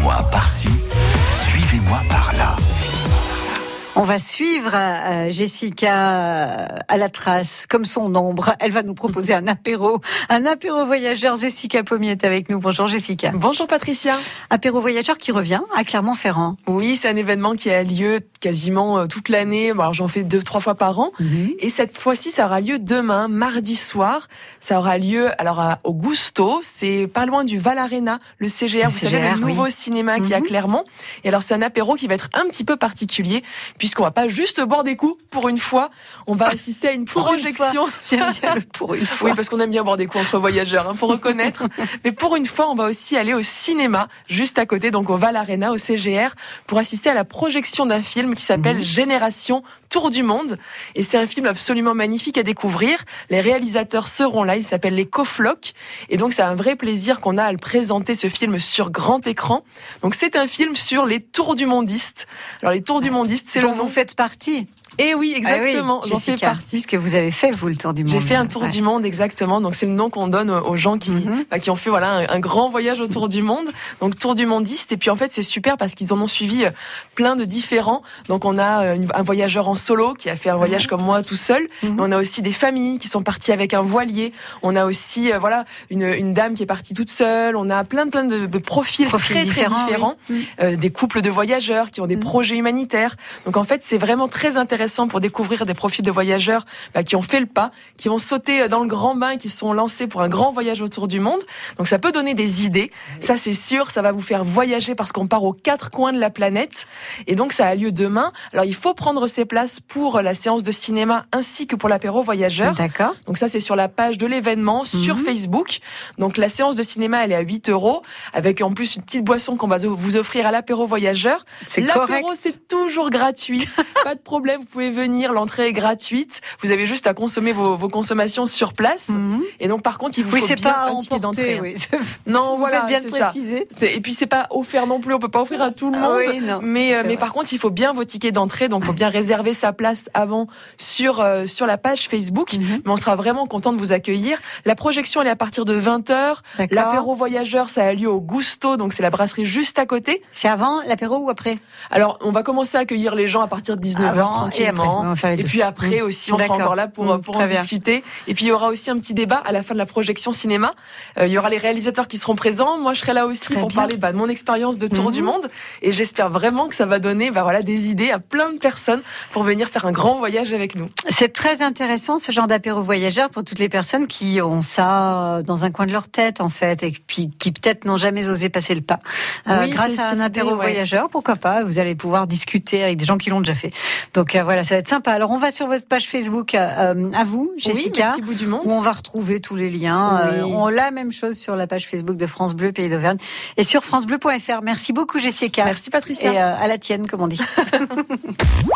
Suivez-moi par-ci, suivez-moi par-là. On va suivre euh, Jessica euh, à la trace, comme son ombre. Elle va nous proposer un apéro, un apéro voyageur. Jessica Pommier est avec nous. Bonjour Jessica. Bonjour Patricia. Apéro voyageur qui revient à Clermont-Ferrand. Oui, c'est un événement qui a lieu quasiment euh, toute l'année. Alors j'en fais deux, trois fois par an. Mhm. Et cette fois-ci, ça aura lieu demain, mardi soir. Ça aura lieu alors à Augusto. C'est pas loin du Val Arena, le CGR. Le vous savez, le nouveau cinéma qui est à Mhm. Clermont. Et alors c'est un apéro qui va être un petit peu particulier puisqu'on va pas juste boire des coups pour une fois. On va assister à une Pour projection. J'aime bien le pour une fois. Oui, parce qu'on aime bien boire des coups entre voyageurs, hein, faut reconnaître. Mais pour une fois, on va aussi aller au cinéma, juste à côté, donc au Val Arena, au CGR, pour assister à la projection d'un film qui s'appelle Mhm. Génération Tour du Monde. Et c'est un film absolument magnifique à découvrir. Les réalisateurs seront là, il s'appelle Les Coflocs. Et donc, c'est un vrai plaisir qu'on a à le présenter, ce film, sur grand écran. Donc, c'est un film sur les tours du mondistes. Alors, les tours du mondistes, c'est le dont vous faites partie. Et oui, exactement, Ah oui, j'en fais partie. Puisque vous avez fait, vous, le tour du monde. J'ai fait un tour Ouais. du monde exactement, donc c'est le nom qu'on donne aux gens qui Mhm. bah, qui ont fait voilà un, un grand voyage autour du monde, donc tour du mondiste. Et puis en fait c'est super parce qu'ils en ont suivi euh, plein de différents. Donc on a euh, un voyageur en solo qui a fait un voyage comme moi tout seul. Mhm. Mais on a aussi des familles qui sont parties avec un voilier. On a aussi euh, voilà une, une dame qui est partie toute seule. On a plein plein de, de profils, très différents, très différents. oui. Euh, des couples de voyageurs qui ont des Mhm. projets humanitaires. Donc en fait, c'est vraiment très intéressant pour découvrir des profils de voyageurs bah, qui ont fait le pas, qui ont sauté dans le grand bain, qui se sont lancés pour un grand voyage autour du monde. Donc ça peut donner des idées. Ça c'est sûr, ça va vous faire voyager parce qu'on part aux quatre coins de la planète. Et donc ça a lieu demain. Alors il faut prendre ses places pour la séance de cinéma ainsi que pour l'apéro voyageur. D'accord. Donc ça, c'est sur la page de l'événement sur Mhm. Facebook. Donc la séance de cinéma, elle est à 8 euros, avec en plus une petite boisson qu'on va vous offrir à l'apéro voyageur. C'est correct. L'apéro, c'est toujours gratuit. Pas de problème, vous pouvez venir, l'entrée est gratuite. Vous avez juste à consommer vos, vos consommations sur place. Mhm. Et donc par contre, il vous Oui, faut bien pas un ticket emporter. d'entrée. hein. Oui. Non, Vous voilà, faites bien ça. préciser. Et puis c'est pas offert non plus, on peut pas offrir à tout le Ah monde. oui, non, mais euh, mais vrai. par contre, il faut bien vos tickets d'entrée, donc faut bien réserver sa place avant sur euh, sur la page Facebook. Mhm. Mais on sera vraiment content de vous accueillir. La projection elle est à partir de 20h. D'accord. L'apéro voyageur ça a lieu au Gusto, donc c'est la brasserie juste à côté. C'est avant l'apéro ou après? Alors on va commencer à accueillir les gens à partir de 19h Avant et après. tranquillement. Et puis après Mhm. aussi, on sera encore là pour, Mhm, pour en bien. discuter. Et puis il y aura aussi un petit débat à la fin de la projection cinéma. Euh, il y aura les réalisateurs qui seront présents. Moi, je serai là aussi Très pour bien. parler bah, de mon expérience de tour du monde. Et j'espère vraiment que ça va donner bah, voilà, des idées à plein de personnes pour venir faire un grand voyage avec nous. C'est très intéressant ce genre d'apéro voyageur pour toutes les personnes qui ont ça euh, dans un coin de leur tête en fait et puis qui peut-être n'ont jamais osé passer le pas. Euh, Oui, grâce à un apéro ouais. voyageur, pourquoi pas Vous allez pouvoir discuter avec des gens qui l'ont déjà fait. Donc euh, voilà, ça va être sympa. Alors on va sur votre page Facebook euh, à vous, Oui, Jessica. petits bouts du monde. où on va retrouver tous les liens. Euh, Oui. on a la même chose sur la page Facebook de France Bleu Pays d'Auvergne et sur francebleu.fr. Merci beaucoup Jessica. Merci Patricia. Et euh, à la tienne, comme on dit.